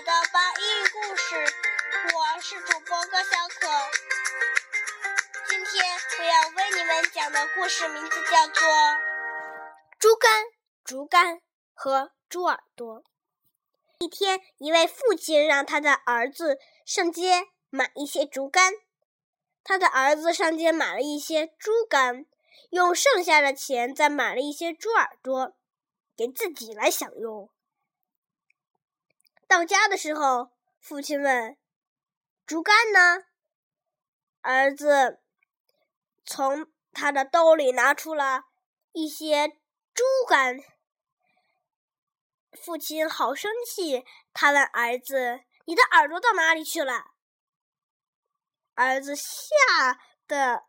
续收听小豆包英语故事，我是主播高小可。今天我要为你们讲的故事名字叫做《猪肝、竹竿和猪耳朵》。一天，一位父亲让他的儿子上街买一些竹竿，他的儿子上街买了一些猪肝，用剩下的钱再买了一些猪耳朵，给自己来享用。到家的时候，父亲问：“竹竿呢？”儿子从他的兜里拿出了一些猪肝。父亲好生气，他问儿子：“你的耳朵到哪里去了？”儿子吓得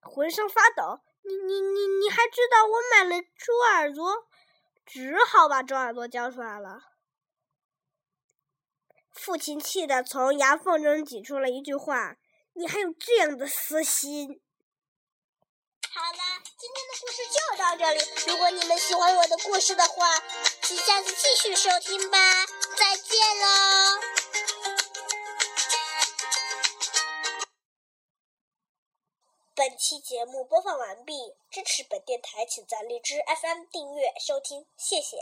浑身发抖。你你你你还知道我买了猪耳朵？只好把猪耳朵交出来了。父亲气得从牙缝中挤出了一句话：“你还有这样的私心？”好了，今天的故事就到这里。如果你们喜欢我的故事的话，请下次继续收听吧。再见喽！本期节目播放完毕。支持本电台，请在荔枝 FM 订阅收听，谢谢。